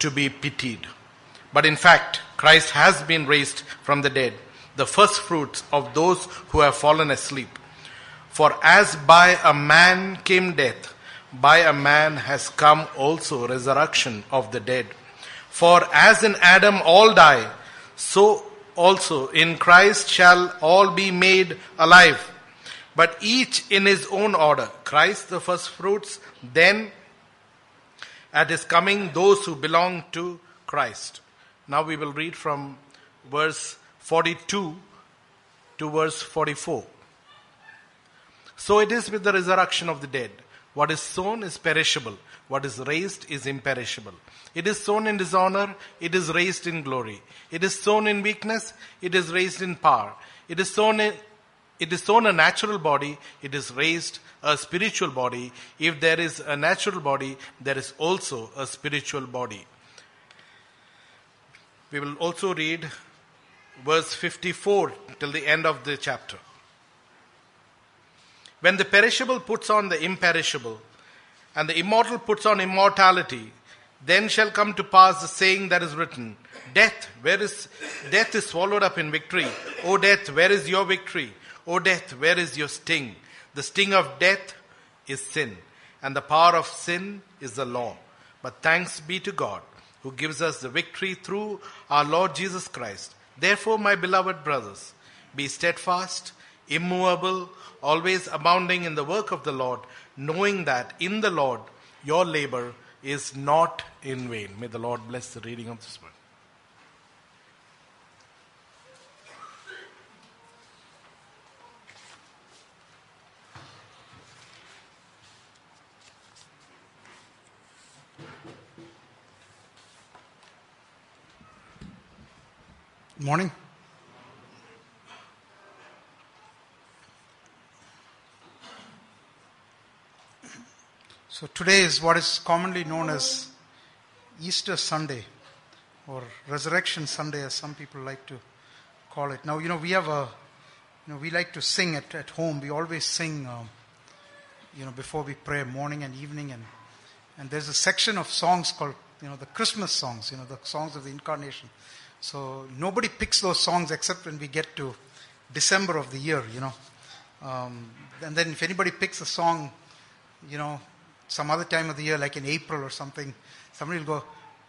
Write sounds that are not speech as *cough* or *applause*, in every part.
to be pitied. But in fact, Christ has been raised from the dead, the first fruits of those who have fallen asleep. For as by a man came death, by a man has come also resurrection of the dead. For as in Adam all die, so also in Christ shall all be made alive. But each in his own order. Christ the first fruits, then at his coming those who belong to Christ. Now we will read from verse 42 to verse 44. So it is with the resurrection of the dead. What is sown is perishable. What is raised is imperishable. It is sown in dishonor. It is raised in glory. It is sown in weakness. It is raised in power. It is sown in, it is sown a natural body. It is raised a spiritual body. If there is a natural body, there is also a spiritual body. We will also read verse 54 till the end of the chapter. When the perishable puts on the imperishable, and the immortal puts on immortality, then shall come to pass the saying that is written, Death, where is death is swallowed up in victory. O death, where is your victory? O death, where is your sting? The sting of death is sin, and the power of sin is the law. But thanks be to God, who gives us the victory through our Lord Jesus Christ. Therefore, my beloved brothers, be steadfast, immovable, always abounding in the work of the Lord, knowing that in the Lord your labor is not in vain. May the Lord bless the reading of this word. Morning. So today is what is commonly known as Easter Sunday or Resurrection Sunday as some people like to call it. Now, you know, we have a, you know, we like to sing at, at home. We always sing, um, you know, before we pray morning and evening and, and there's a section of songs called, you know, the Christmas songs, you know, the songs of the incarnation. So nobody picks those songs except when we get to December of the year, you know. Um, and then if anybody picks a song, you know, some other time of the year, like in April or something, somebody will go,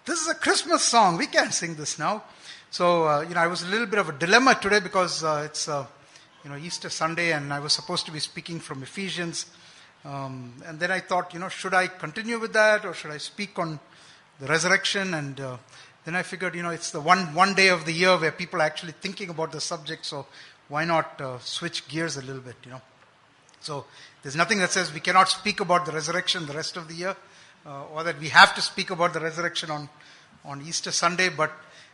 This is a Christmas song. We can't sing this now. So, uh, you know, I was a little bit of a dilemma today because uh, it's, uh, you know, Easter Sunday and I was supposed to be speaking from Ephesians. Um, and then I thought, you know, should I continue with that or should I speak on the resurrection? And uh, then I figured, you know, it's the one, one day of the year where people are actually thinking about the subject. So why not uh, switch gears a little bit, you know? So there's nothing that says we cannot speak about the resurrection the rest of the year, uh, or that we have to speak about the resurrection on, on Easter Sunday, but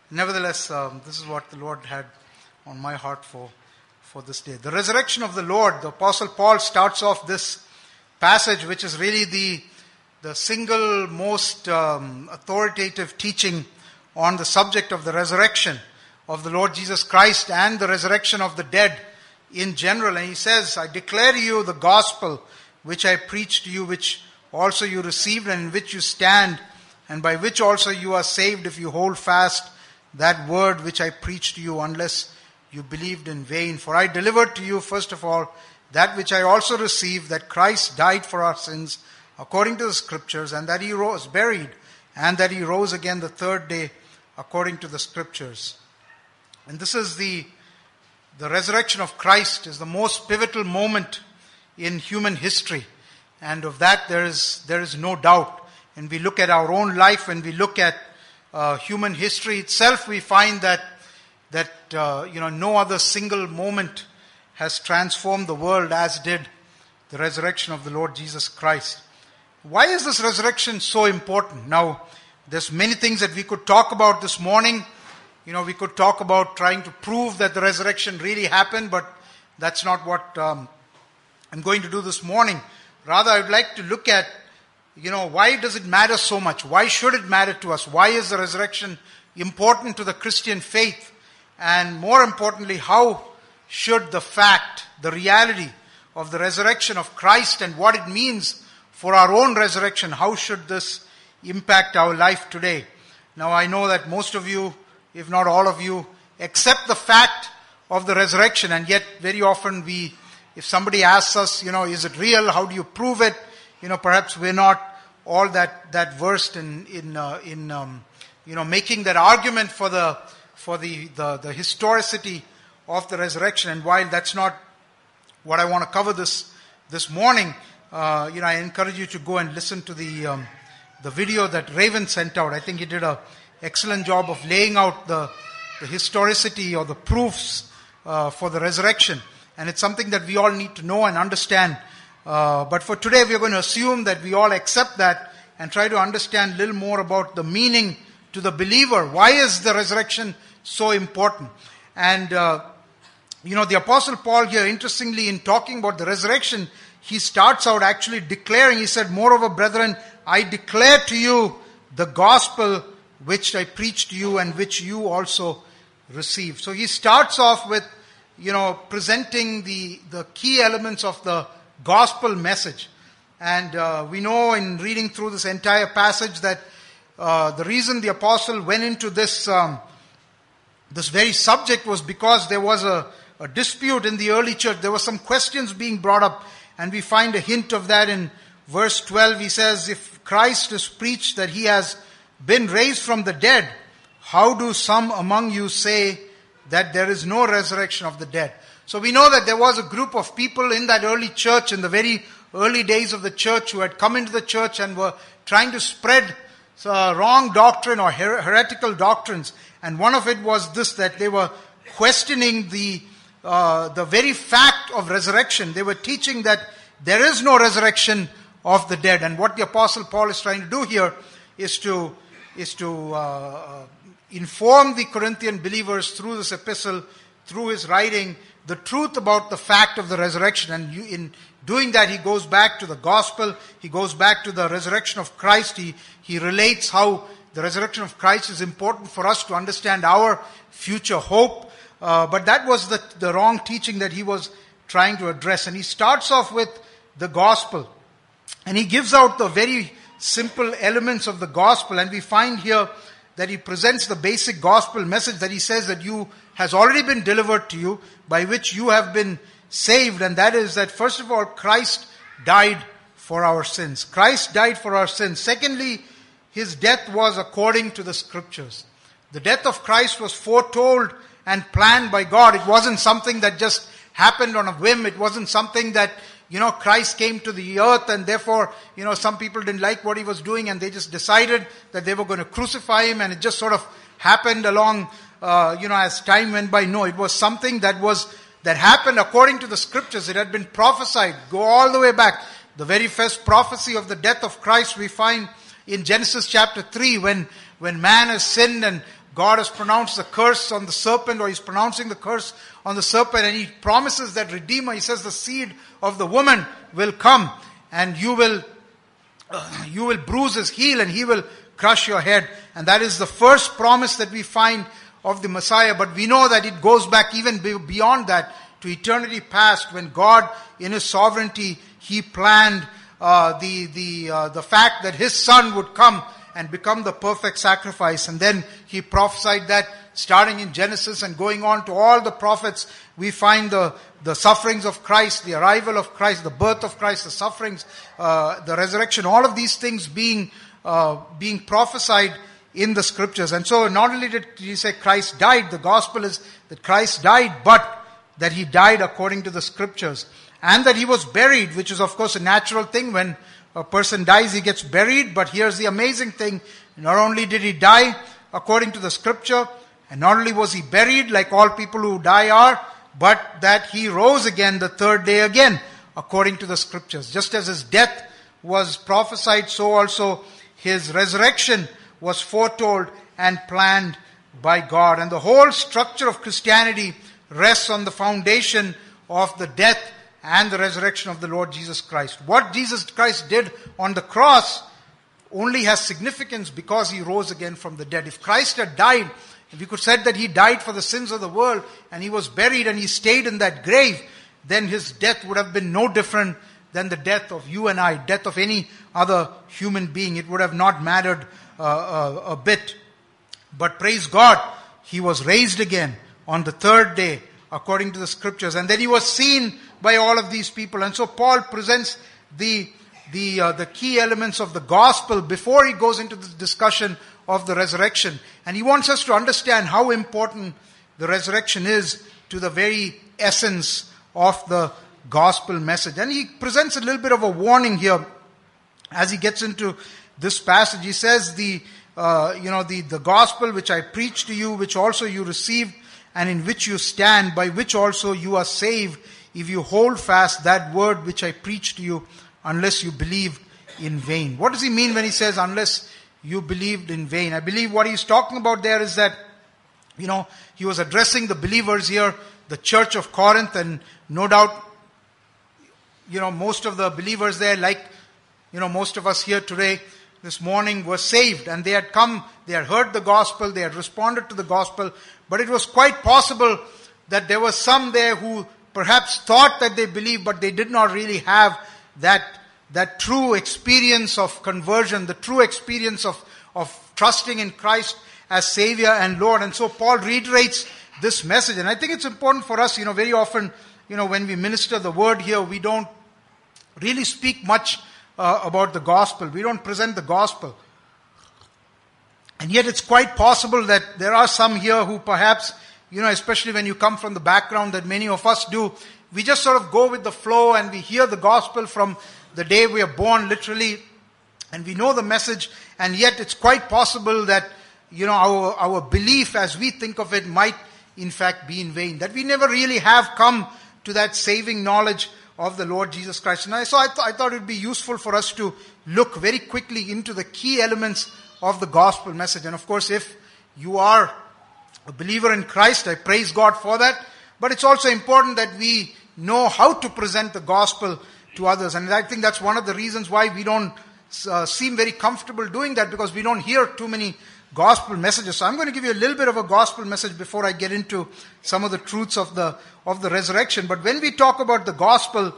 nevertheless, um, this is what the Lord had on my heart for, for this day. The resurrection of the Lord, the Apostle Paul starts off this passage, which is really the, the single most um, authoritative teaching on the subject of the resurrection of the Lord Jesus Christ and the resurrection of the dead in general. And he says, I declare to you the gospel which I preached to you, which also you received and in which you stand, and by which also you are saved if you hold fast that word which I preached to you, unless you believed in vain. For I delivered to you, first of all, that which I also received, that Christ died for our sins according to the scriptures, and that he rose, buried, and that he rose again the third day according to the scriptures. And this is the the resurrection of Christ is the most pivotal moment in human history. And of that, there is, there is no doubt. And we look at our own life, and we look at uh, human history itself, we find that, that uh, you know, no other single moment has transformed the world as did the resurrection of the Lord Jesus Christ. Why is this resurrection so important? Now, there's many things that we could talk about this morning. You know, we could talk about trying to prove that the resurrection really happened, but that's not what um, I'm going to do this morning. Rather, I would like to look at, you know, why does it matter so much? Why should it matter to us? Why is the resurrection important to the Christian faith? And more importantly, how should the fact, the reality of the resurrection of Christ and what it means for our own resurrection, how should this impact our life today? Now I know that most of you, if not all of you, accept the fact of the resurrection and yet very often we, if somebody asks us, you know, is it real? How do you prove it? You know, perhaps we're not all that, that versed in, in, uh, in, um, you know, making that argument for the, for the, the, the historicity of the resurrection. And while that's not what I want to cover this, this morning, uh, you know, I encourage you to go and listen to the, um, the video that Raven sent out. I think he did an excellent job of laying out the, the historicity or the proofs uh, for the resurrection. And it's something that we all need to know and understand. Uh, but for today, we're going to assume that we all accept that and try to understand a little more about the meaning to the believer. Why is the resurrection so important? And, uh, you know, the Apostle Paul here, interestingly, in talking about the resurrection, he starts out actually declaring, he said, Moreover, brethren, I declare to you the gospel which I preached to you and which you also received. So he starts off with, you know, presenting the, the key elements of the gospel message. And uh, we know in reading through this entire passage that uh, the reason the apostle went into this um, this very subject was because there was a, a dispute in the early church. There were some questions being brought up, and we find a hint of that in verse 12. He says, If Christ is preached that he has been raised from the dead, how do some among you say that there is no resurrection of the dead? So we know that there was a group of people in that early church, in the very early days of the church, who had come into the church and were trying to spread uh, wrong doctrine or her- heretical doctrines. And one of it was this that they were questioning the, uh, the very fact of resurrection. They were teaching that there is no resurrection of the dead. And what the Apostle Paul is trying to do here is to, is to uh, inform the Corinthian believers through this epistle, through his writing, the truth about the fact of the resurrection. And you, in doing that, he goes back to the gospel, he goes back to the resurrection of Christ, he, he relates how the resurrection of Christ is important for us to understand our future hope. Uh, but that was the, the wrong teaching that he was trying to address. And he starts off with the gospel. And he gives out the very simple elements of the gospel. And we find here that he presents the basic gospel message that he says that you has already been delivered to you, by which you have been saved. And that is that first of all, Christ died for our sins. Christ died for our sins. Secondly, his death was according to the scriptures. The death of Christ was foretold and planned by God. It wasn't something that just happened on a whim. It wasn't something that, you know, Christ came to the earth and therefore, you know, some people didn't like what he was doing and they just decided that they were going to crucify him and it just sort of happened along, uh, you know, as time went by. No, it was something that was, that happened according to the scriptures. It had been prophesied. Go all the way back. The very first prophecy of the death of Christ we find in Genesis chapter 3 when, when man has sinned and God has pronounced the curse on the serpent or he's pronouncing the curse on the serpent and he promises that redeemer, he says the seed of the woman will come and you will, uh, you will bruise his heel and he will crush your head. And that is the first promise that we find of the Messiah. But we know that it goes back even beyond that to eternity past when God in his sovereignty, he planned uh, the, the, uh, the fact that his son would come and become the perfect sacrifice. And then he prophesied that starting in Genesis and going on to all the prophets, we find the, the sufferings of Christ, the arrival of Christ, the birth of Christ, the sufferings, uh, the resurrection, all of these things being, uh, being prophesied in the scriptures. And so not only did he say Christ died, the gospel is that Christ died, but that he died according to the scriptures and that he was buried, which is of course a natural thing. When a person dies, he gets buried. But here's the amazing thing. Not only did he die according to the scripture, and not only was he buried like all people who die are, but that he rose again the third day again according to the scriptures. Just as his death was prophesied, so also his resurrection was foretold and planned by God. And the whole structure of Christianity rests on the foundation of the death and the resurrection of the Lord Jesus Christ. What Jesus Christ did on the cross only has significance because he rose again from the dead. If Christ had died, if we could said that he died for the sins of the world and he was buried and he stayed in that grave, then his death would have been no different than the death of you and I, death of any other human being. It would have not mattered uh, uh, a bit. But praise God, he was raised again on the third day according to the scriptures. And then he was seen by all of these people. And so Paul presents the, the, uh, the key elements of the gospel before he goes into the discussion of the resurrection. And he wants us to understand how important the resurrection is to the very essence of the gospel message. And he presents a little bit of a warning here as he gets into this passage. He says, the, uh, you know, the, the gospel which I preach to you, which also you received, and in which you stand, by which also you are saved, if you hold fast that word which I preach to you, unless you believe in vain. What does he mean when he says, unless you believed in vain? I believe what he's talking about there is that, you know, he was addressing the believers here, the church of Corinth, and no doubt, you know, most of the believers there, like, you know, most of us here today, this morning were saved and they had come, they had heard the gospel, they had responded to the gospel, but it was quite possible that there were some there who perhaps thought that they believed, but they did not really have that, that true experience of conversion, the true experience of, of trusting in Christ as Savior and Lord. And so Paul reiterates this message. And I think it's important for us, you know, very often, you know, when we minister the word here, we don't really speak much uh, about the gospel. We don't present the gospel. And yet it's quite possible that there are some here who perhaps, you know, especially when you come from the background that many of us do, we just sort of go with the flow and we hear the gospel from the day we are born, literally, and we know the message, and yet it's quite possible that, you know, our, our belief as we think of it might in fact be in vain. That we never really have come to that saving knowledge of the Lord Jesus Christ. And I, so I, th- I thought it would be useful for us to look very quickly into the key elements of the gospel message. And of course, if you are a believer in Christ, I praise God for that. But it's also important that we know how to present the gospel to others. And I think that's one of the reasons why we don't uh, seem very comfortable doing that because we don't hear too many gospel messages. So I'm going to give you a little bit of a gospel message before I get into some of the truths of the, of the resurrection. But when we talk about the gospel,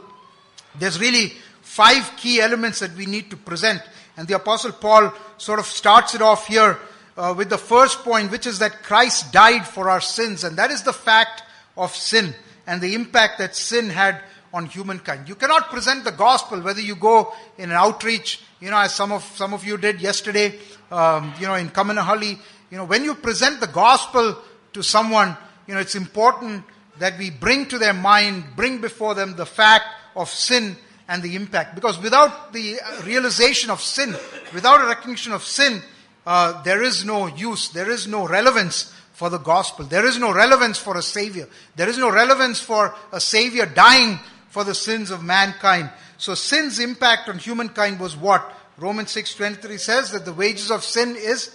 there's really five key elements that we need to present. And the apostle Paul sort of starts it off here uh, with the first point, which is that Christ died for our sins. And that is the fact of sin and the impact that sin had on humankind. You cannot present the gospel whether you go in an outreach, you know, as some of some of you did yesterday, um, you know, in Kamanahalli. You know, when you present the gospel to someone, you know, it's important that we bring to their mind, bring before them the fact of sin and the impact. Because without the realization of sin, without a recognition of sin, uh, there is no use, there is no relevance for the gospel. There is no relevance for a savior. There is no relevance for a savior dying for the sins of mankind. So sin's impact on humankind was what? Romans 6:23 says that the wages of sin is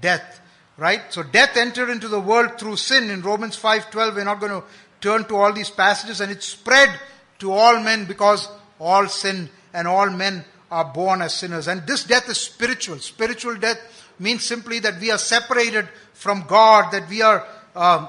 death. Right? So death entered into the world through sin in Romans 5:12. We're not going to turn to all these passages and it spread to all men because all sin and all men are born as sinners. And this death is spiritual. Spiritual death means simply that we are separated from God, that we are um,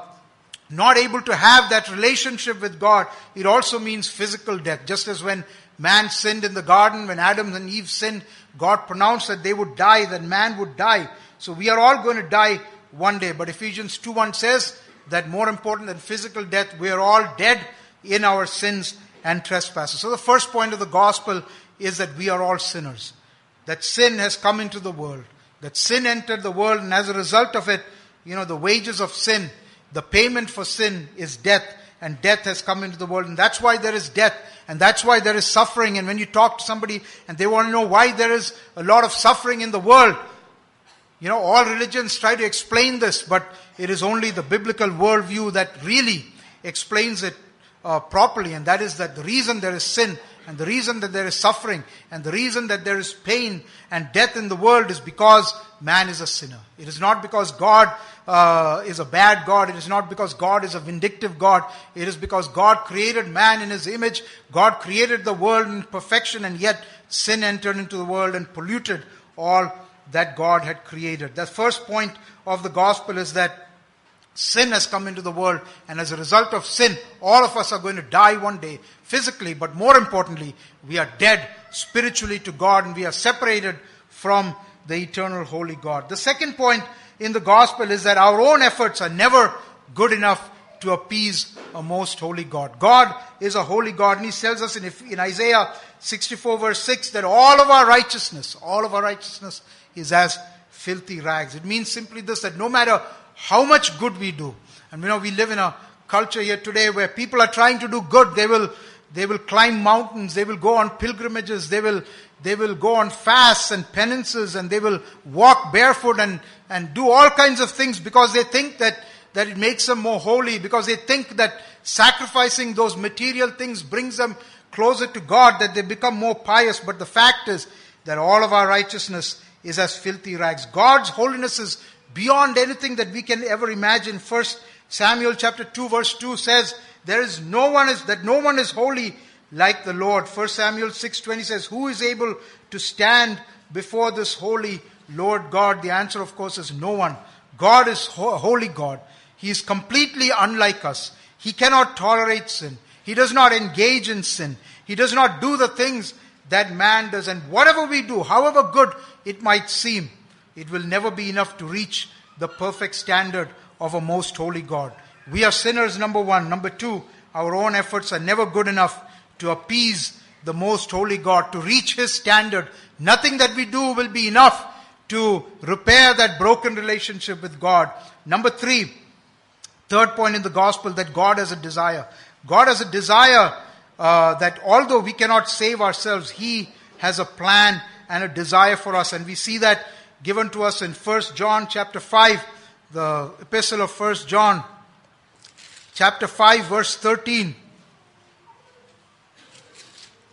not able to have that relationship with God. It also means physical death. Just as when man sinned in the garden, when Adam and Eve sinned, God pronounced that they would die, that man would die. So we are all going to die one day. But Ephesians 2 1 says that more important than physical death, we are all dead in our sins and trespasses. So the first point of the gospel is that we are all sinners. That sin has come into the world. That sin entered the world, and as a result of it, you know, the wages of sin, the payment for sin is death, and death has come into the world. And that's why there is death, and that's why there is suffering. And when you talk to somebody and they want to know why there is a lot of suffering in the world, you know, all religions try to explain this, but it is only the biblical worldview that really explains it uh, properly, and that is that the reason there is sin and the reason that there is suffering and the reason that there is pain and death in the world is because man is a sinner. It is not because God uh, is a bad God. It is not because God is a vindictive God. It is because God created man in his image. God created the world in perfection and yet sin entered into the world and polluted all that God had created. The first point of the gospel is that Sin has come into the world, and as a result of sin, all of us are going to die one day, physically, but more importantly, we are dead spiritually to God, and we are separated from the eternal holy God. The second point in the gospel is that our own efforts are never good enough to appease a most holy God. God is a holy God, and He tells us in, in Isaiah 64 verse 6 that all of our righteousness, all of our righteousness is as filthy rags. It means simply this, that no matter how much good we do. And you know, we live in a culture here today where people are trying to do good. They will, they will climb mountains. They will go on pilgrimages. They will, they will go on fasts and penances and they will walk barefoot and, and do all kinds of things because they think that, that it makes them more holy, because they think that sacrificing those material things brings them closer to God, that they become more pious. But the fact is that all of our righteousness is as filthy rags. God's holiness is beyond anything that we can ever imagine. First Samuel chapter 2 verse 2 says, there is no one is, that no one is holy like the Lord. First Samuel 6:20 says, who is able to stand before this holy Lord God? The answer of course is no one. God is ho- holy God. He is completely unlike us. He cannot tolerate sin. He does not engage in sin. He does not do the things that man does. And whatever we do, however good it might seem, it will never be enough to reach the perfect standard of a most holy God. We are sinners, number one. Number two, our own efforts are never good enough to appease the most holy God, to reach His standard. Nothing that we do will be enough to repair that broken relationship with God. Number three, third point in the gospel, that God has a desire. God has a desire uh, that although we cannot save ourselves, He has a plan and a desire for us. And we see that given to us in 1 John chapter 5, the epistle of 1 John chapter 5 verse 13.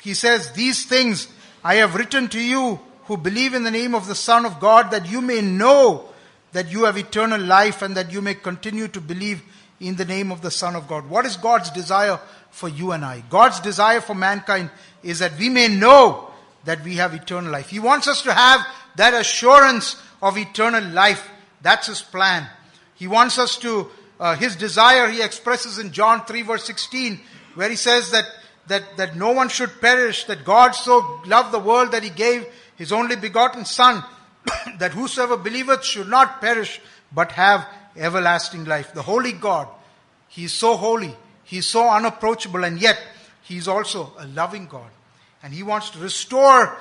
He says, These things I have written to you who believe in the name of the Son of God that you may know that you have eternal life and that you may continue to believe in the name of the Son of God. What is God's desire for you and I? God's desire for mankind is that we may know that we have eternal life. He wants us to have that assurance of eternal life. That's His plan. He wants us to, uh, His desire He expresses in John 3 verse 16, where He says that, that, that no one should perish, that God so loved the world that He gave His only begotten Son, *coughs* that whosoever believeth should not perish, but have everlasting life. The holy God, He is so holy, He is so unapproachable, and yet He is also a loving God. And He wants to restore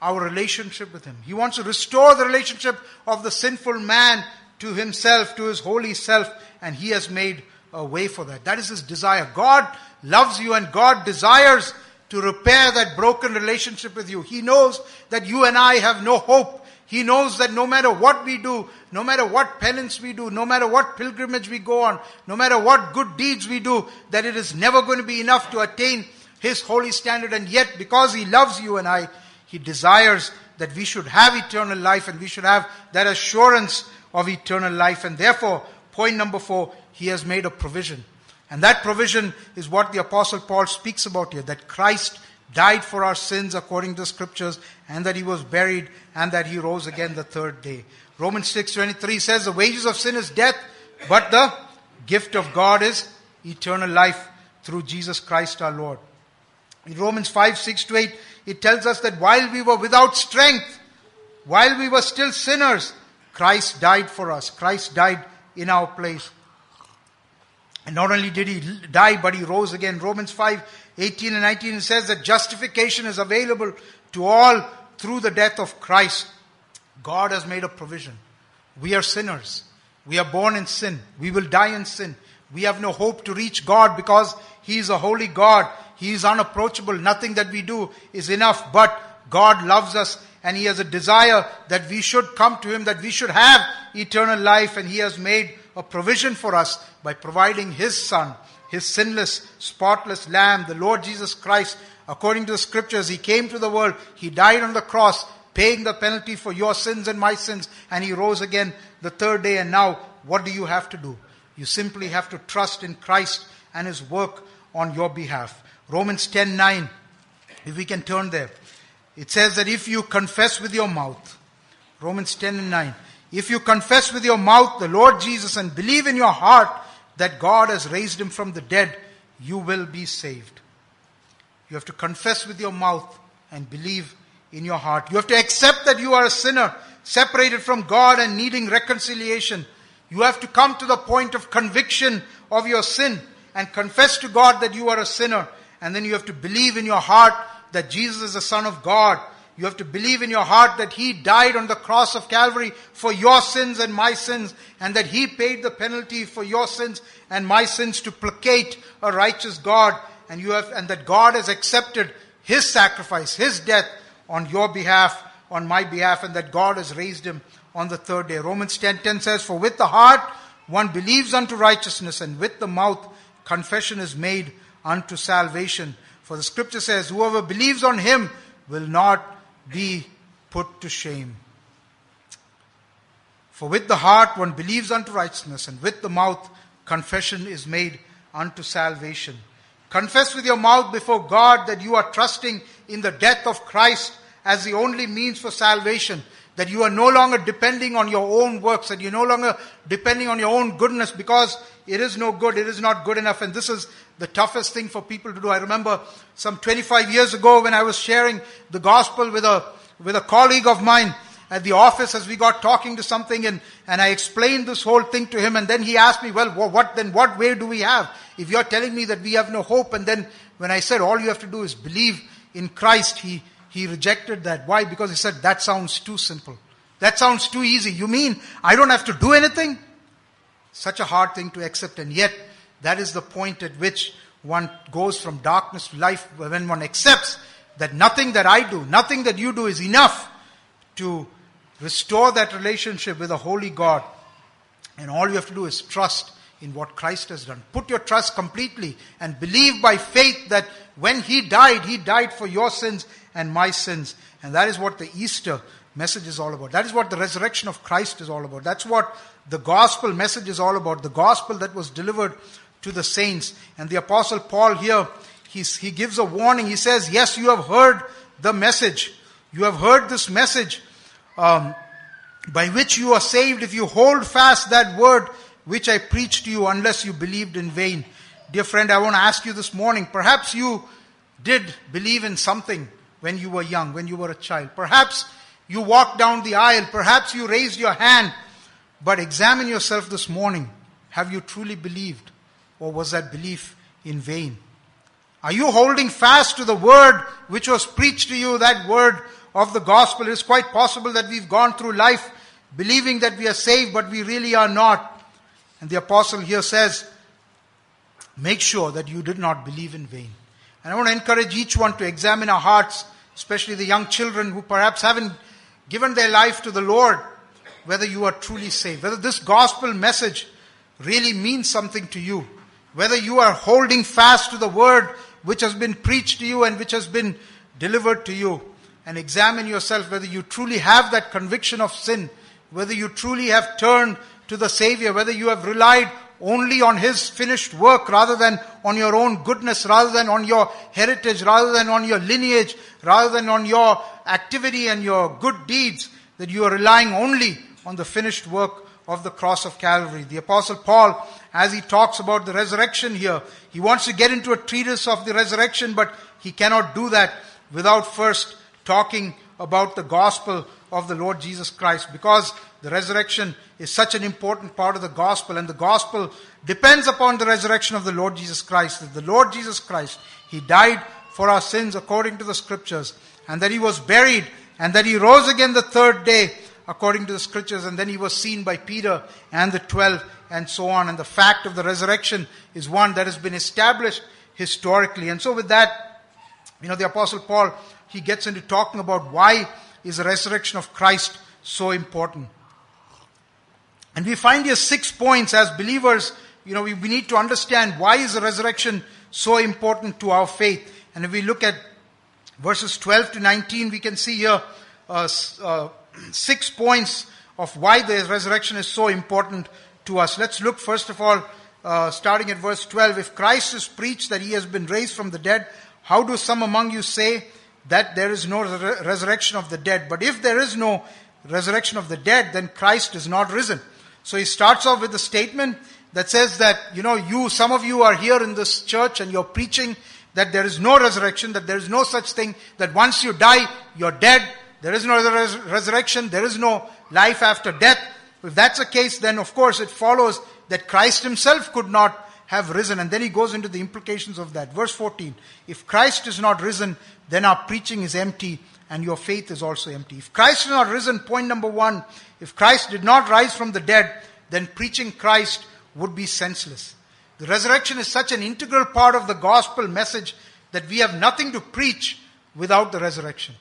our relationship with Him. He wants to restore the relationship of the sinful man to Himself, to His holy self, and He has made a way for that. That is His desire. God loves you and God desires to repair that broken relationship with you. He knows that you and I have no hope. He knows that no matter what we do, no matter what penance we do, no matter what pilgrimage we go on, no matter what good deeds we do, that it is never going to be enough to attain His holy standard. And yet, because He loves you and I, He desires that we should have eternal life and we should have that assurance of eternal life. And therefore, point number four, He has made a provision. And that provision is what the apostle Paul speaks about here, that Christ died for our sins according to the scriptures and that he was buried and that he rose again the third day. Romans 6:23 says the wages of sin is death, but the gift of God is eternal life through Jesus Christ our Lord. In Romans 5, 6 to 8, it tells us that while we were without strength, while we were still sinners, Christ died for us. Christ died in our place. And not only did he die, but he rose again. Romans 5, 18 and 19 says that justification is available to all through the death of Christ. God has made a provision. We are sinners. We are born in sin. We will die in sin. We have no hope to reach God because He is a holy God. He is unapproachable. Nothing that we do is enough, but God loves us and He has a desire that we should come to Him, that we should have eternal life and He has made a provision for us by providing His Son, His sinless, spotless Lamb, the Lord Jesus Christ. According to the scriptures, He came to the world. He died on the cross, paying the penalty for your sins and my sins, and He rose again the third day. And now, what do you have to do? You simply have to trust in Christ and His work on your behalf. Romans 10 9, if we can turn there. It says that if you confess with your mouth, Romans 10 and 9, If you confess with your mouth the Lord Jesus and believe in your heart that God has raised him from the dead, you will be saved. You have to confess with your mouth and believe in your heart. You have to accept that you are a sinner, separated from God and needing reconciliation. You have to come to the point of conviction of your sin and confess to God that you are a sinner. And then you have to believe in your heart that Jesus is the Son of God you have to believe in your heart that He died on the cross of Calvary for your sins and my sins, and that He paid the penalty for your sins and my sins to placate a righteous God, and you have, and that God has accepted His sacrifice, His death on your behalf, on my behalf, and that God has raised Him on the third day. Romans 10:10 10, says, "For with the heart one believes unto righteousness, and with the mouth confession is made unto salvation." For the Scripture says, "Whoever believes on Him will not be put to shame. For with the heart one believes unto righteousness, and with the mouth confession is made unto salvation. Confess with your mouth before God that you are trusting in the death of Christ as the only means for salvation. That you are no longer depending on your own works, that you're no longer depending on your own goodness because it is no good, it is not good enough. And this is the toughest thing for people to do. I remember some 25 years ago when I was sharing the gospel with a, with a colleague of mine at the office as we got talking to something and, and I explained this whole thing to him and then he asked me, well, what then, what way do we have? If you're telling me that we have no hope and then when I said all you have to do is believe in Christ, he, he rejected that. Why? Because he said that sounds too simple. That sounds too easy. You mean I don't have to do anything? Such a hard thing to accept and yet that is the point at which one goes from darkness to life when one accepts that nothing that I do, nothing that you do is enough to restore that relationship with a holy God. And all you have to do is trust in what Christ has done. Put your trust completely and believe by faith that when He died, He died for your sins and my sins. And that is what the Easter message is all about. That is what the resurrection of Christ is all about. That's what the gospel message is all about. The gospel that was delivered to the saints. And the apostle Paul here, he's, he gives a warning. He says, yes, you have heard the message. You have heard this message um, by which you are saved if you hold fast that word which I preached to you unless you believed in vain. Dear friend, I want to ask you this morning, perhaps you did believe in something when you were young, when you were a child. Perhaps you walked down the aisle. Perhaps you raised your hand. But examine yourself this morning. Have you truly believed? Or was that belief in vain? Are you holding fast to the word which was preached to you, that word of the gospel? It is quite possible that we've gone through life believing that we are saved, but we really are not. And the apostle here says, make sure that you did not believe in vain. And I want to encourage each one to examine our hearts, especially the young children who perhaps haven't given their life to the Lord, whether you are truly saved, whether this gospel message really means something to you whether you are holding fast to the word which has been preached to you and which has been delivered to you, and examine yourself whether you truly have that conviction of sin, whether you truly have turned to the Savior, whether you have relied only on His finished work rather than on your own goodness, rather than on your heritage, rather than on your lineage, rather than on your activity and your good deeds, that you are relying only on the finished work of the cross of Calvary. The apostle Paul, as he talks about the resurrection here, he wants to get into a treatise of the resurrection, but he cannot do that without first talking about the gospel of the Lord Jesus Christ because the resurrection is such an important part of the gospel and the gospel depends upon the resurrection of the Lord Jesus Christ. That the Lord Jesus Christ, He died for our sins according to the scriptures and that He was buried and that He rose again the third day according to the scriptures, and then he was seen by Peter and the twelve, and so on. And the fact of the resurrection is one that has been established historically. And so, with that, you know, the Apostle Paul he gets into talking about why is the resurrection of Christ so important. And we find here six points as believers. You know, we, we need to understand why is the resurrection so important to our faith. And if we look at verses 12 to 19, we can see here uh, uh, *clears throat* six points of why the resurrection is so important to us. Let's look first of all, uh, starting at verse 12. If Christ is preached that he has been raised from the dead, how do some among you say that there is no re- resurrection of the dead? But if there is no resurrection of the dead, then Christ is not risen. So he starts off with a statement that says that, you know, you, some of you are here in this church and you're preaching that there is no resurrection, that there is no such thing, that once you die, you're dead, there is no res- resurrection, there is no life after death. If that's the case, then of course it follows that Christ himself could not have risen. And then he goes into the implications of that. Verse 14. If Christ is not risen, then our preaching is empty and your faith is also empty. If Christ is not risen, point number one, if Christ did not rise from the dead, then preaching Christ would be senseless. The resurrection is such an integral part of the gospel message that we have nothing to preach without the resurrection.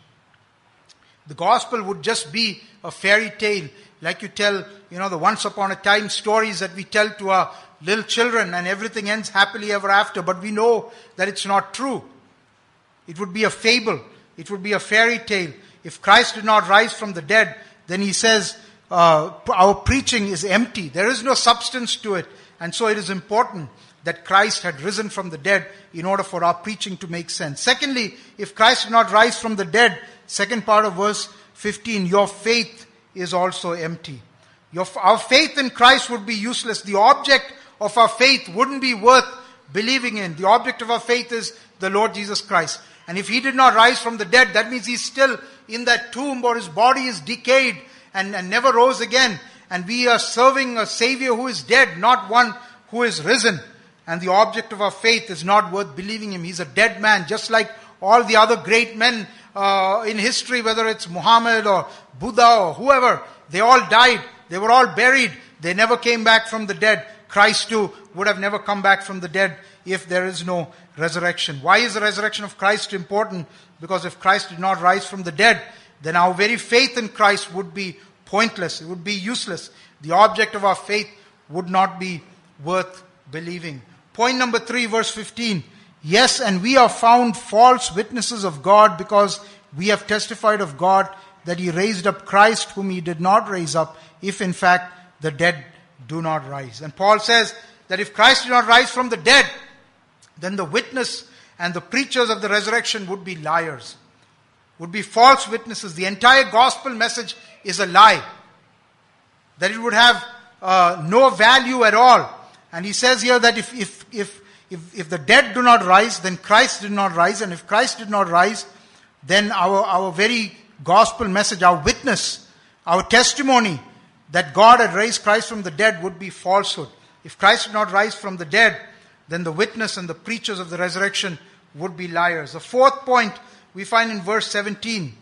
The gospel would just be a fairy tale, like you tell, you know, the once upon a time stories that we tell to our little children and everything ends happily ever after, but we know that it's not true. It would be a fable. It would be a fairy tale. If Christ did not rise from the dead, then he says, uh, our preaching is empty. There is no substance to it. And so it is important that Christ had risen from the dead in order for our preaching to make sense. Secondly, if Christ did not rise from the dead, second part of verse 15, your faith is also empty. Your, our faith in Christ would be useless. The object of our faith wouldn't be worth believing in. The object of our faith is the Lord Jesus Christ. And if he did not rise from the dead, that means he's still in that tomb or his body is decayed and, and never rose again. And we are serving a Savior who is dead, not one who is risen. And the object of our faith is not worth believing him. He's a dead man, just like all the other great men uh, in history, whether it's Muhammad or Buddha or whoever. They all died. They were all buried. They never came back from the dead. Christ too would have never come back from the dead if there is no resurrection. Why is the resurrection of Christ important? Because if Christ did not rise from the dead, then our very faith in Christ would be pointless. It would be useless. The object of our faith would not be worth believing. Point number three, verse 15. Yes, and we are found false witnesses of God because we have testified of God that He raised up Christ whom He did not raise up, if in fact the dead do not rise. And Paul says that if Christ did not rise from the dead, then the witness and the preachers of the resurrection would be liars, would be false witnesses. The entire gospel message is a lie. That it would have uh, no value at all. And he says here that if, if, if, if, if the dead do not rise, then Christ did not rise. And if Christ did not rise, then our, our very gospel message, our witness, our testimony that God had raised Christ from the dead would be falsehood. If Christ did not rise from the dead, then the witness and the preachers of the resurrection would be liars. The fourth point we find in verse 17.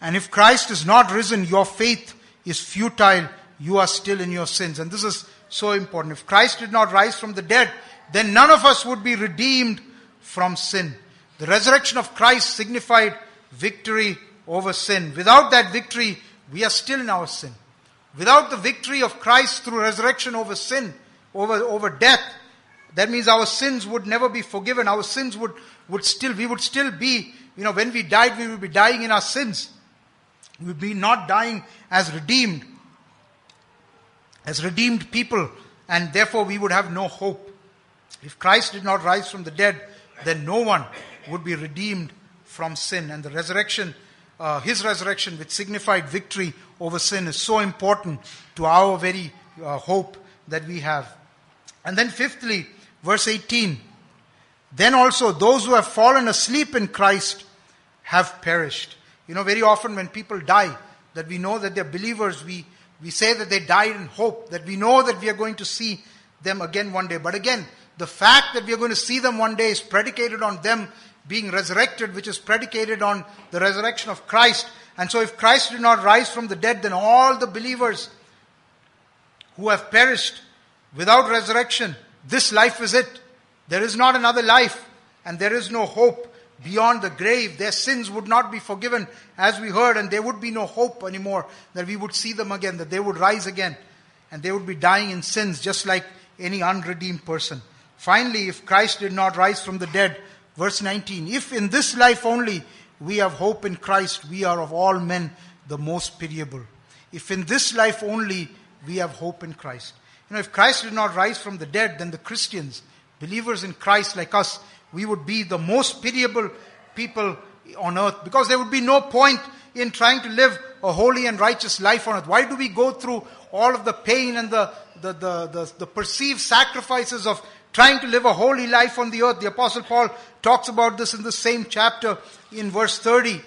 And if Christ is not risen, your faith is futile. You are still in your sins. And this is so important. If Christ did not rise from the dead, then none of us would be redeemed from sin. The resurrection of Christ signified victory over sin. Without that victory, we are still in our sin. Without the victory of Christ through resurrection over sin, over, over death, that means our sins would never be forgiven. Our sins would, would still, we would still be, you know, when we died, we would be dying in our sins. We would be not dying as redeemed, as redeemed people, and therefore we would have no hope. If Christ did not rise from the dead, then no one would be redeemed from sin. And the resurrection uh, his resurrection, which signified victory over sin, is so important to our very uh, hope that we have. And then, fifthly, verse 18 then also those who have fallen asleep in Christ have perished. You know, very often when people die, that we know that they're believers, we, we say that they died in hope, that we know that we are going to see them again one day. But again, the fact that we are going to see them one day is predicated on them being resurrected, which is predicated on the resurrection of Christ. And so, if Christ did not rise from the dead, then all the believers who have perished without resurrection, this life is it. There is not another life, and there is no hope beyond the grave. Their sins would not be forgiven, as we heard, and there would be no hope anymore that we would see them again, that they would rise again, and they would be dying in sins just like any unredeemed person. Finally, if Christ did not rise from the dead, Verse 19 If in this life only we have hope in Christ, we are of all men the most pitiable. If in this life only we have hope in Christ. You know, if Christ did not rise from the dead, then the Christians, believers in Christ like us, we would be the most pitiable people on earth because there would be no point in trying to live a holy and righteous life on earth? Why do we go through all of the pain and the, the, the, the, the perceived sacrifices of trying to live a holy life on the earth? The apostle Paul talks about this in the same chapter in verse 30.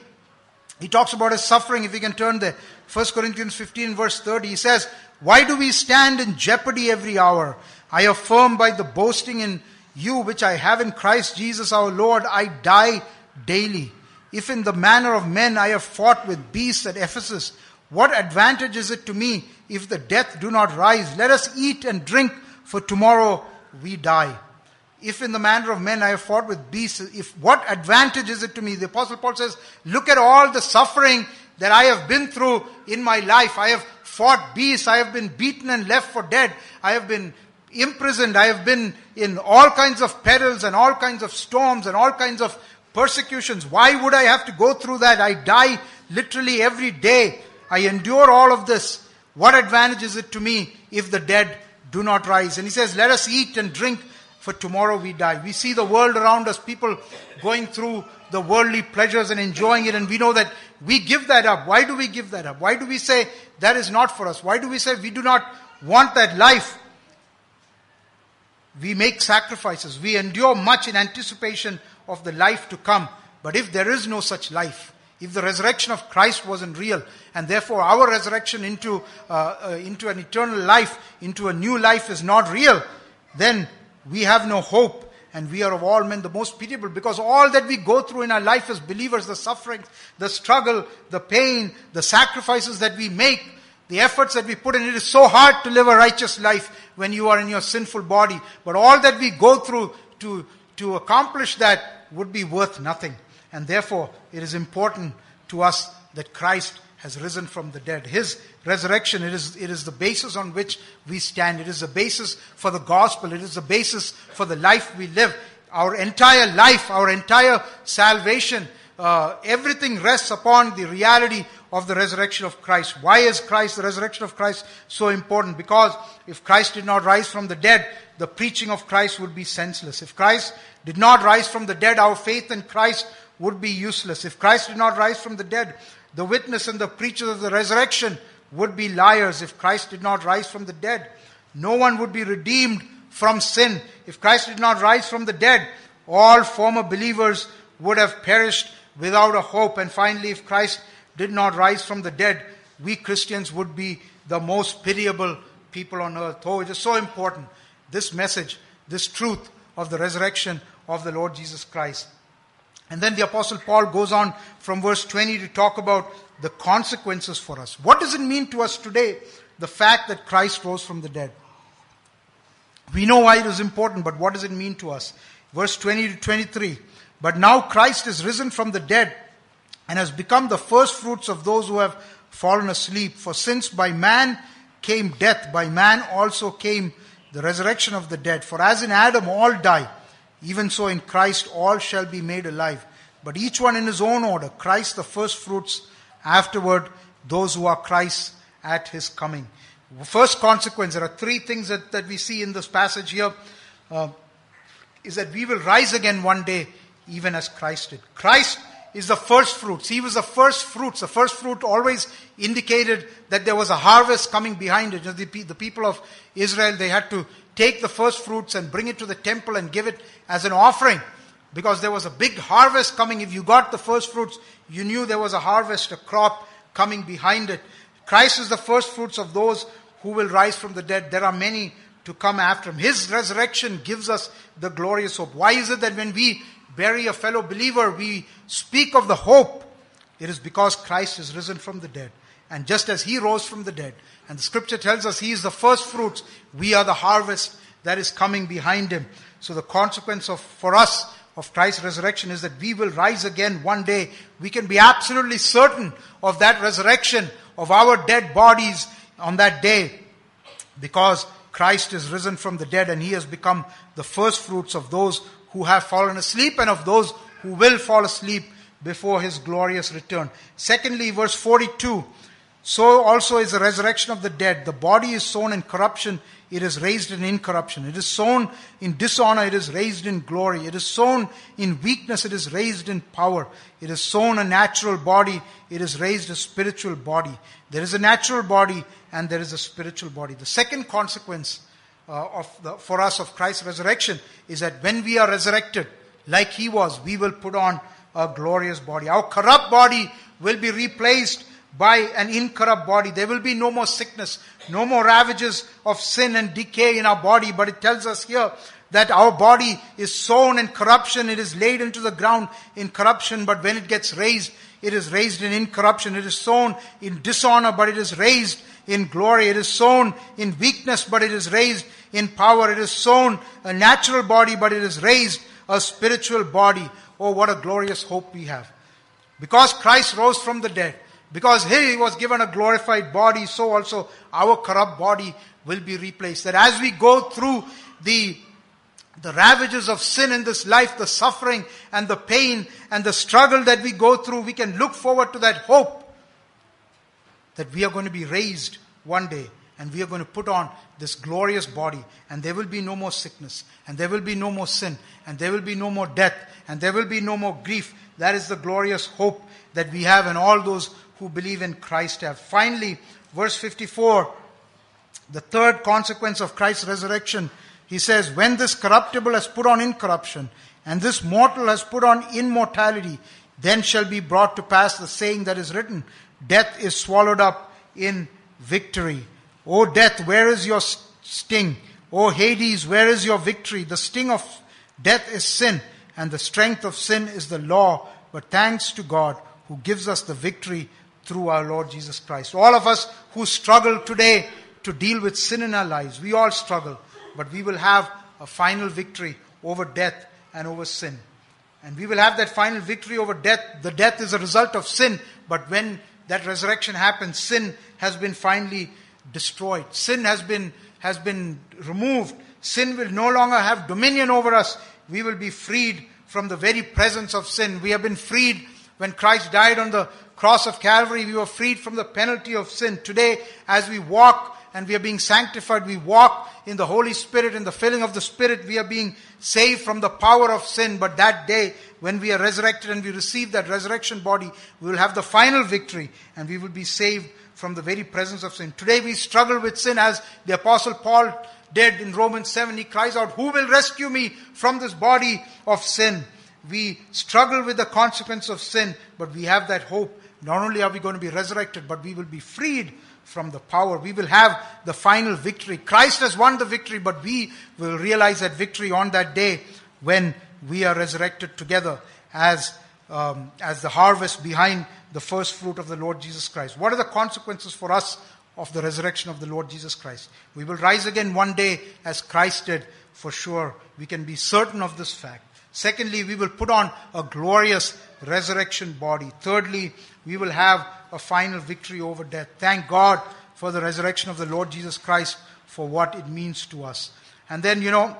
He talks about his suffering, if we can turn there. 1 Corinthians 15 verse 30, he says, Why do we stand in jeopardy every hour? I affirm by the boasting in you which I have in Christ Jesus our Lord, I die daily. If in the manner of men I have fought with beasts at Ephesus, what advantage is it to me if the death do not rise? Let us eat and drink, for tomorrow we die. If in the manner of men I have fought with beasts, if what advantage is it to me? The apostle Paul says, look at all the suffering that I have been through in my life. I have fought beasts. I have been beaten and left for dead. I have been imprisoned. I have been in all kinds of perils and all kinds of storms and all kinds of persecutions. Why would I have to go through that? I die literally every day. I endure all of this. What advantage is it to me if the dead do not rise? And he says, let us eat and drink for tomorrow we die. We see the world around us, people going through the worldly pleasures and enjoying it, and we know that we give that up. Why do we give that up? Why do we say that is not for us? Why do we say we do not want that life? We make sacrifices. We endure much in anticipation of the life to come. But if there is no such life, if the resurrection of Christ wasn't real, and therefore our resurrection into, uh, uh, into an eternal life, into a new life is not real, then we have no hope and we are of all men the most pitiable because all that we go through in our life as believers, the suffering, the struggle, the pain, the sacrifices that we make, the efforts that we put in, it is so hard to live a righteous life when you are in your sinful body. But all that we go through to, to accomplish that would be worth nothing. And therefore, it is important to us that Christ has risen from the dead. His resurrection, it is, it is the basis on which we stand. It is the basis for the gospel. It is the basis for the life we live. Our entire life, our entire salvation, uh, everything rests upon the reality of the resurrection of Christ. Why is Christ, the resurrection of Christ, so important? Because if Christ did not rise from the dead, the preaching of Christ would be senseless. If Christ did not rise from the dead, our faith in Christ would be useless. If Christ did not rise from the dead, the witness and the preachers of the resurrection would be liars if Christ did not rise from the dead. No one would be redeemed from sin. If Christ did not rise from the dead, all former believers would have perished without a hope. And finally, if Christ did not rise from the dead, we Christians would be the most pitiable people on earth. Oh, it is so important. This message, this truth of the resurrection of the Lord Jesus Christ. And then the apostle Paul goes on from verse 20 to talk about the consequences for us. What does it mean to us today, the fact that Christ rose from the dead? We know why it is important, but what does it mean to us? Verse 20 to 23. But now Christ is risen from the dead and has become the first fruits of those who have fallen asleep. For since by man came death, by man also came the resurrection of the dead. For as in Adam all die, even so, in Christ, all shall be made alive. But each one in his own order Christ the first fruits, afterward, those who are Christ at his coming. First consequence, there are three things that, that we see in this passage here. Uh, is that we will rise again one day, even as Christ did. Christ is the first fruits. He was the first fruits. The first fruit always indicated that there was a harvest coming behind it. The, the people of Israel, they had to take the first fruits and bring it to the temple and give it as an offering because there was a big harvest coming. If you got the first fruits, you knew there was a harvest, a crop coming behind it. Christ is the first fruits of those who will rise from the dead. There are many to come after him. His resurrection gives us the glorious hope. Why is it that when we bury a fellow believer, we speak of the hope? It is because Christ is risen from the dead. And just as he rose from the dead, and the scripture tells us he is the first fruits, we are the harvest that is coming behind him. So the consequence of, for us, of Christ's resurrection is that we will rise again one day. We can be absolutely certain of that resurrection of our dead bodies on that day because Christ is risen from the dead and he has become the first fruits of those who have fallen asleep and of those who will fall asleep before his glorious return. Secondly, verse 42 So also is the resurrection of the dead. The body is sown in corruption, it is raised in incorruption. It is sown in dishonor, it is raised in glory. It is sown in weakness, it is raised in power. It is sown a natural body, it is raised a spiritual body. There is a natural body and there is a spiritual body. The second consequence uh, of the, for us of Christ's resurrection is that when we are resurrected, like He was, we will put on a glorious body. Our corrupt body will be replaced by an incorrupt body. There will be no more sickness, no more ravages of sin and decay in our body. But it tells us here that our body is sown in corruption. It is laid into the ground in corruption. But when it gets raised, it is raised in incorruption. It is sown in dishonor, but it is raised in glory. It is sown in weakness, but it is raised in power. It is sown a natural body, but it is raised a spiritual body. Oh, what a glorious hope we have. Because Christ rose from the dead, because he was given a glorified body, so also our corrupt body will be replaced. That as we go through the the ravages of sin in this life, the suffering and the pain and the struggle that we go through, we can look forward to that hope that we are going to be raised one day and we are going to put on this glorious body and there will be no more sickness and there will be no more sin and there will be no more death and there will be no more grief. That is the glorious hope that we have and all those who believe in Christ have. Finally, verse 54, the third consequence of Christ's resurrection, he says, when this corruptible has put on incorruption and this mortal has put on immortality, then shall be brought to pass the saying that is written, death is swallowed up in victory. O death, where is your sting? O Hades, where is your victory? The sting of death is sin, and the strength of sin is the law. But thanks to God who gives us the victory through our Lord Jesus Christ. All of us who struggle today to deal with sin in our lives, we all struggle, but we will have a final victory over death and over sin. And we will have that final victory over death. The death is a result of sin, but when that resurrection happens, sin has been finally destroyed. Sin has been, has been removed. Sin will no longer have dominion over us. We will be freed from the very presence of sin. We have been freed when Christ died on the cross of Calvary. We were freed from the penalty of sin. Today, as we walk and we are being sanctified, we walk in the Holy Spirit, in the filling of the Spirit, we are being saved from the power of sin. But that day, when we are resurrected and we receive that resurrection body, we will have the final victory and we will be saved from the very presence of sin. Today we struggle with sin as the apostle Paul did in Romans 7. He cries out, who will rescue me from this body of sin? We struggle with the consequence of sin, but we have that hope. Not only are we going to be resurrected, but we will be freed from the power. We will have the final victory. Christ has won the victory, but we will realize that victory on that day when we are resurrected together as, um, as the harvest behind the first fruit of the Lord Jesus Christ. What are the consequences for us of the resurrection of the Lord Jesus Christ? We will rise again one day as Christ did, for sure. We can be certain of this fact. Secondly, we will put on a glorious resurrection body. Thirdly, we will have a final victory over death. Thank God for the resurrection of the Lord Jesus Christ for what it means to us. And then, you know,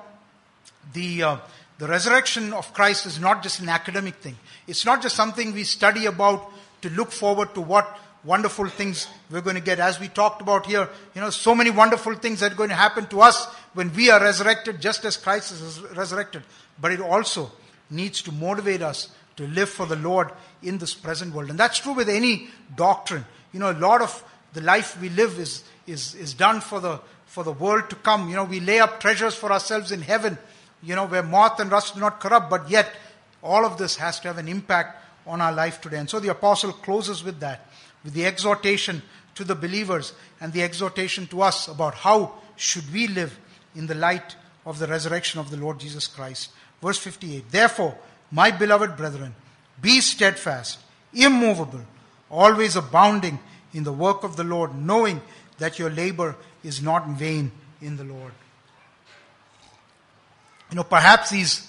the, uh, the resurrection of Christ is not just an academic thing. It's not just something we study about to look forward to what wonderful things we're going to get. As we talked about here, you know, so many wonderful things that are going to happen to us when we are resurrected, just as Christ is resurrected. But it also needs to motivate us to live for the Lord in this present world. And that's true with any doctrine. You know, a lot of the life we live is, is, is done for the, for the world to come. You know, we lay up treasures for ourselves in heaven, you know, where moth and rust do not corrupt, but yet all of this has to have an impact on our life today. And so the apostle closes with that, with the exhortation to the believers and the exhortation to us about how should we live in the light of the resurrection of the Lord Jesus Christ. Verse 58. Therefore, my beloved brethren, be steadfast, immovable, always abounding in the work of the Lord, knowing that your labor is not in vain in the Lord. You know, perhaps these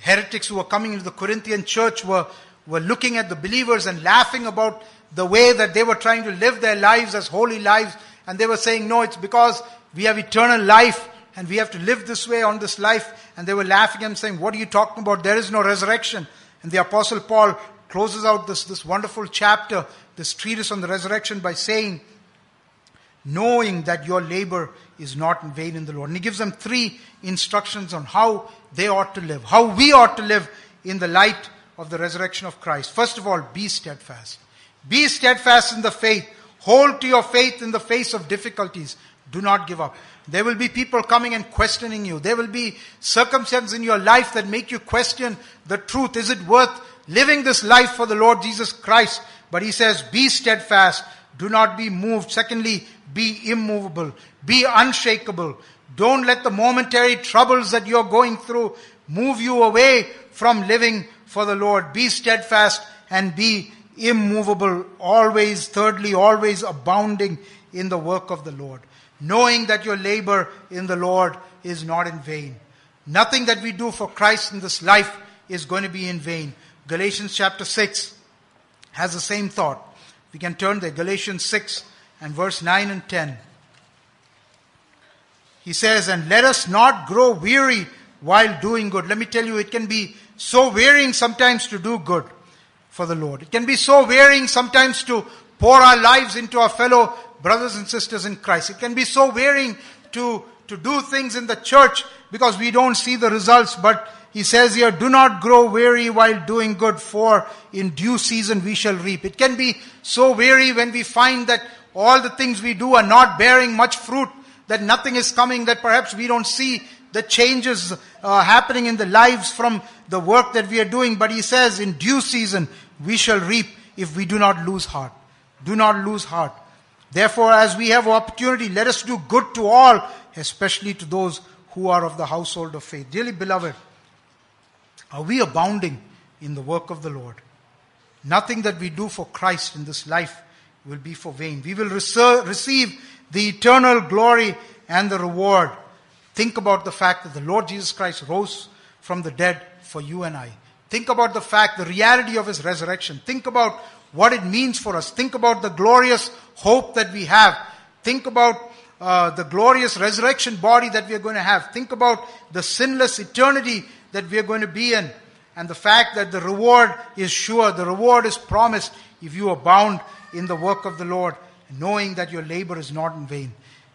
heretics who were coming into the Corinthian church were were looking at the believers and laughing about the way that they were trying to live their lives as holy lives. And they were saying, no, it's because we have eternal life and we have to live this way on this life. And they were laughing and saying, what are you talking about? There is no resurrection. And the apostle Paul closes out this, this wonderful chapter, this treatise on the resurrection by saying knowing that your labor is not in vain in the Lord. And he gives them three instructions on how they ought to live, how we ought to live in the light of the resurrection of Christ. First of all, be steadfast. Be steadfast in the faith. Hold to your faith in the face of difficulties. Do not give up. There will be people coming and questioning you. There will be circumstances in your life that make you question the truth. Is it worth living this life for the Lord Jesus Christ? But he says, be steadfast. Do not be moved. Secondly, be immovable. Be unshakable. Don't let the momentary troubles that you're going through move you away from living for the Lord. Be steadfast and be immovable. Always, thirdly, always abounding in the work of the Lord knowing that your labor in the Lord is not in vain. Nothing that we do for Christ in this life is going to be in vain. Galatians chapter 6 has the same thought. We can turn to Galatians 6 and verse 9 and 10. He says, And let us not grow weary while doing good. Let me tell you, it can be so wearying sometimes to do good for the Lord. It can be so wearying sometimes to pour our lives into our fellow brothers and sisters in Christ. It can be so wearing to, to do things in the church because we don't see the results, but he says here, do not grow weary while doing good, for in due season we shall reap. It can be so weary when we find that all the things we do are not bearing much fruit, that nothing is coming, that perhaps we don't see the changes uh, happening in the lives from the work that we are doing. But he says, in due season we shall reap if we do not lose heart. Do not lose heart. Therefore, as we have opportunity, let us do good to all, especially to those who are of the household of faith. Dearly beloved, are we abounding in the work of the Lord? Nothing that we do for Christ in this life will be for vain. We will receive the eternal glory and the reward. Think about the fact that the Lord Jesus Christ rose from the dead for you and I. Think about the fact, the reality of his resurrection. Think about what it means for us. Think about the glorious hope that we have. Think about uh, the glorious resurrection body that we are going to have. Think about the sinless eternity that we are going to be in. And the fact that the reward is sure, the reward is promised if you abound in the work of the Lord, knowing that your labor is not in vain.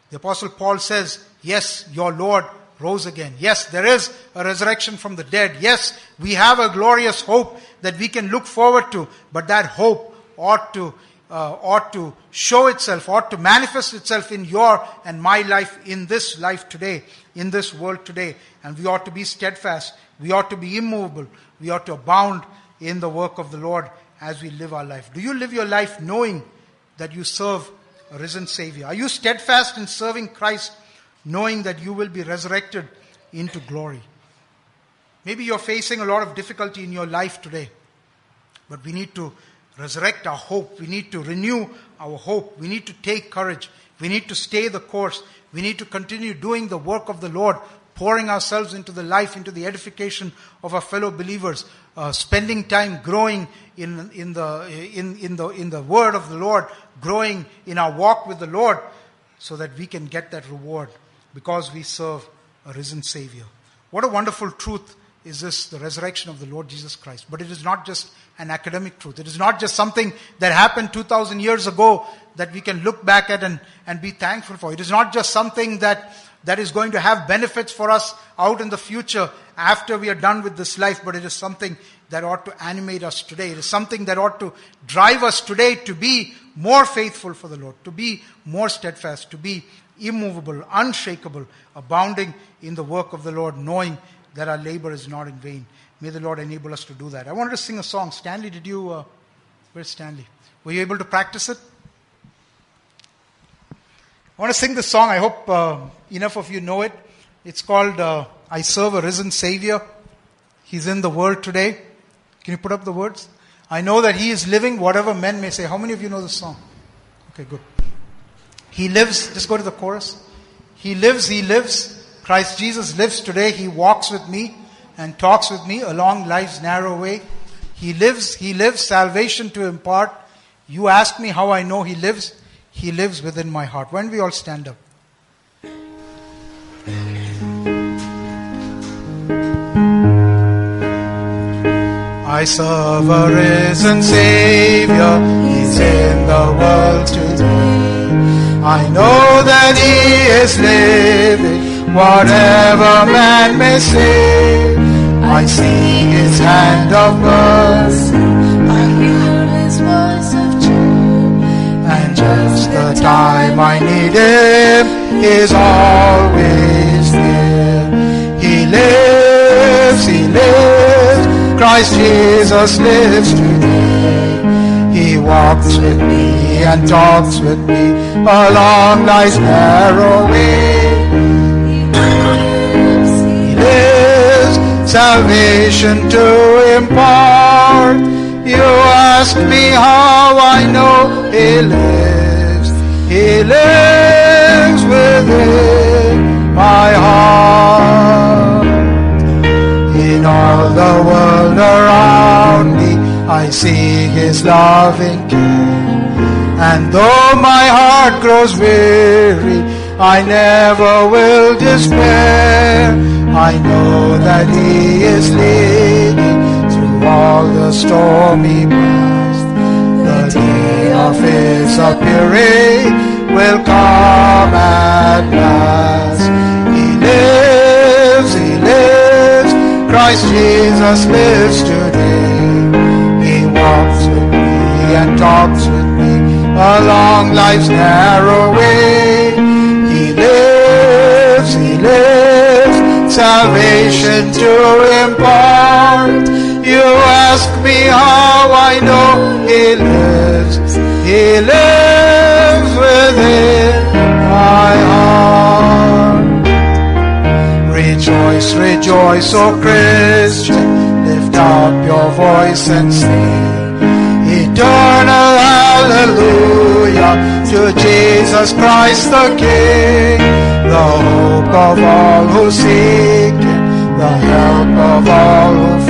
The Apostle Paul says, Yes, your Lord rose again. Yes, there is a resurrection from the dead. Yes, we have a glorious hope that we can look forward to, but that hope ought to uh, ought to show itself, ought to manifest itself in your and my life, in this life today, in this world today. And we ought to be steadfast. We ought to be immovable. We ought to abound in the work of the Lord as we live our life. Do you live your life knowing that you serve a risen Savior? Are you steadfast in serving Christ, knowing that you will be resurrected into glory? Maybe you're facing a lot of difficulty in your life today, but we need to resurrect our hope. We need to renew our hope. We need to take courage. We need to stay the course. We need to continue doing the work of the Lord, pouring ourselves into the life, into the edification of our fellow believers, uh, spending time growing in, in, the, in, in, the, in the word of the Lord, growing in our walk with the Lord, so that we can get that reward because we serve a risen Savior. What a wonderful truth is this the resurrection of the Lord Jesus Christ. But it is not just an academic truth. It is not just something that happened 2000 years ago that we can look back at and, and be thankful for. It is not just something that, that is going to have benefits for us out in the future after we are done with this life, but it is something that ought to animate us today. It is something that ought to drive us today to be more faithful for the Lord, to be more steadfast, to be immovable, unshakable, abounding in the work of the Lord, knowing that our labor is not in vain. May the Lord enable us to do that. I wanted to sing a song. Stanley, did you? Uh, where's Stanley? Were you able to practice it? I want to sing this song. I hope uh, enough of you know it. It's called uh, I Serve a Risen Savior. He's in the world today. Can you put up the words? I know that He is living, whatever men may say. How many of you know this song? Okay, good. He lives. Just go to the chorus. He lives, He lives. Christ Jesus lives today. He walks with me and talks with me along life's narrow way. He lives, He lives salvation to impart. You ask me how I know He lives. He lives within my heart. When we all stand up. I serve a risen Savior. He's in the world today. I know that He is living, whatever man may say. I see His hand of mercy, the time I need Him is always near. He lives, He lives, Christ Jesus lives today. He walks with me and talks with me along life's narrow way. Salvation to impart. You ask me how I know He lives. He lives within my heart. In all the world around me, I see His loving care. And though my heart grows weary, I never will despair. I know that He is leading through all the stormy past. The of appearing will come at last. He lives, He lives, Christ Jesus lives today. He walks with me and talks with me along life's narrow way. He lives, He lives, salvation to impart. You ask me how I know He lives. He lives within my heart. Rejoice, rejoice, O Christian, lift up your voice and sing. Eternal hallelujah to Jesus Christ the King, the hope of all who seek Him, the help of all who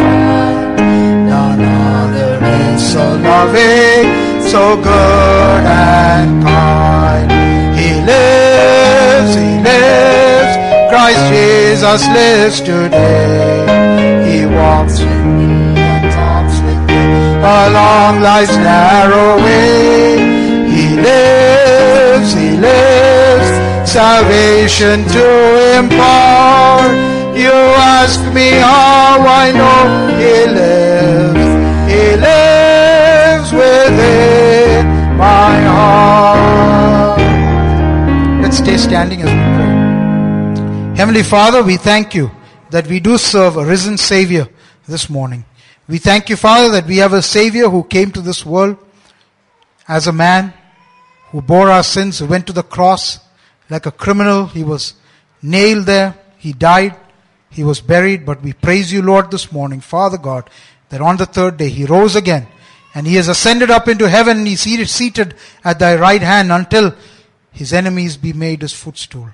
so loving, so good and kind. He lives, He lives, Christ Jesus lives today. He walks with me and talks with me along life's narrow way. He lives, He lives, salvation to impart. You ask me how I know He lives. Within my heart. Let's stay standing as we pray. Heavenly Father, we thank you that we do serve a risen Savior this morning. We thank you, Father, that we have a Savior who came to this world as a man, who bore our sins, who went to the cross like a criminal. He was nailed there. He died. He was buried. But we praise you, Lord, this morning, Father God, that on the third day he rose again and he has ascended up into heaven and he's seated, seated at thy right hand until his enemies be made his footstool.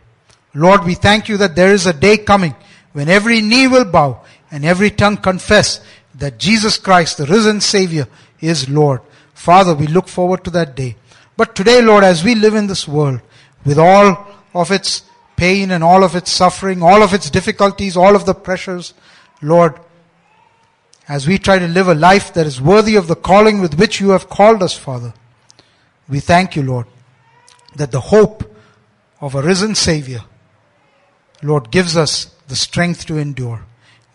Lord, we thank you that there is a day coming when every knee will bow and every tongue confess that Jesus Christ, the risen Savior, is Lord. Father, we look forward to that day. But today, Lord, as we live in this world with all of its pain and all of its suffering, all of its difficulties, all of the pressures, Lord, as we try to live a life that is worthy of the calling with which you have called us, Father, we thank you, Lord, that the hope of a risen Savior, Lord, gives us the strength to endure.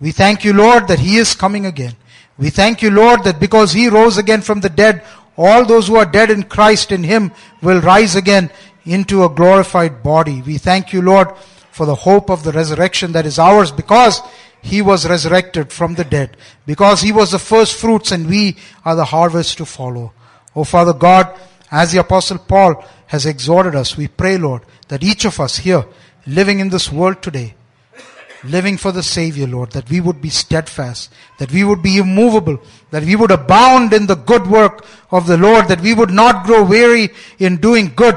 We thank you, Lord, that He is coming again. We thank you, Lord, that because He rose again from the dead, all those who are dead in Christ in Him will rise again into a glorified body. We thank you, Lord, for the hope of the resurrection that is ours because He was resurrected from the dead, because He was the first fruits and we are the harvest to follow. Oh Father God, as the apostle Paul has exhorted us, we pray, Lord, that each of us here, living in this world today, living for the Savior, Lord, that we would be steadfast, that we would be immovable, that we would abound in the good work of the Lord, that we would not grow weary in doing good,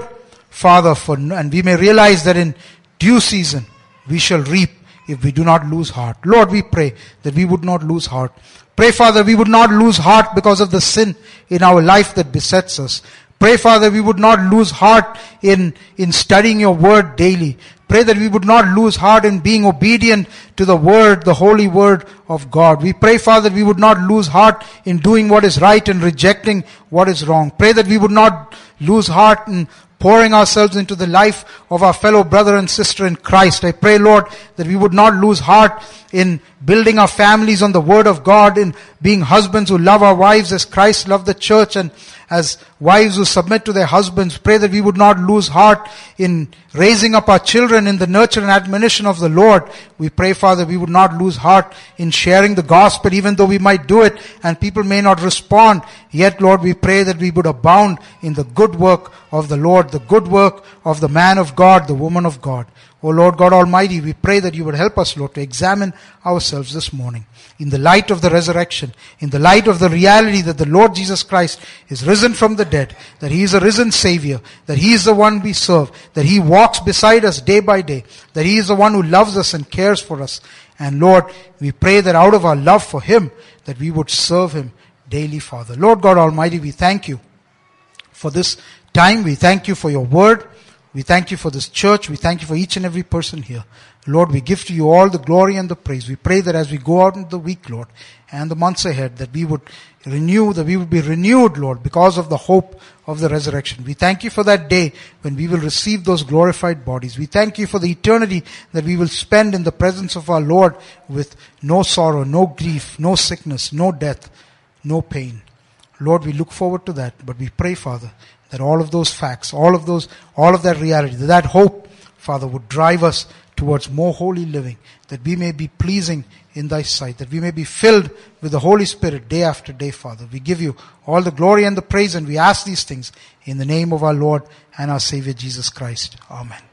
Father, for, and we may realize that in due season we shall reap if we do not lose heart. Lord, we pray that we would not lose heart. Pray, Father, we would not lose heart because of the sin in our life that besets us. Pray, Father, we would not lose heart in, in studying your word daily. pray that we would not lose heart in being obedient to the word, the holy word of God. We pray, Father, we would not lose heart in doing what is right and rejecting what is wrong. Pray that we would not lose heart in pouring ourselves into the life of our fellow brother and sister in Christ. I pray, Lord, that we would not lose heart in building our families on the word of God, in being husbands who love our wives as Christ loved the church and as wives who submit to their husbands. Pray that we would not lose heart in raising up our children in the nurture and admonition of the Lord. We pray, Father, we would not lose heart in sharing the gospel, even though we might do it and people may not respond. Yet, Lord, we pray that we would abound in the good work of the Lord, the good work of the man of God, the woman of God. O Lord God Almighty, we pray that you would help us, Lord, to examine ourselves this morning in the light of the resurrection, in the light of the reality that the Lord Jesus Christ is risen from the dead, that He is a risen Savior, that He is the one we serve, that He walks beside us day by day, that He is the one who loves us and cares for us. And Lord, we pray that out of our love for Him, that we would serve Him daily, Father. Lord God Almighty, we thank you for this time. We thank you for your word. We thank you for this church. We thank you for each and every person here. Lord, we give to you all the glory and the praise. We pray that as we go out in the week, Lord, and the months ahead, that we would renew, that we would be renewed, Lord, because of the hope of the resurrection. We thank you for that day when we will receive those glorified bodies. We thank you for the eternity that we will spend in the presence of our Lord with no sorrow, no grief, no sickness, no death, no pain. Lord, we look forward to that, but we pray, Father, that all of those facts, all of those, all of that reality, that, that hope, Father, would drive us towards more holy living, that we may be pleasing in thy sight, that we may be filled with the Holy Spirit day after day, Father. We give you all the glory and the praise and we ask these things in the name of our Lord and our Savior Jesus Christ. Amen.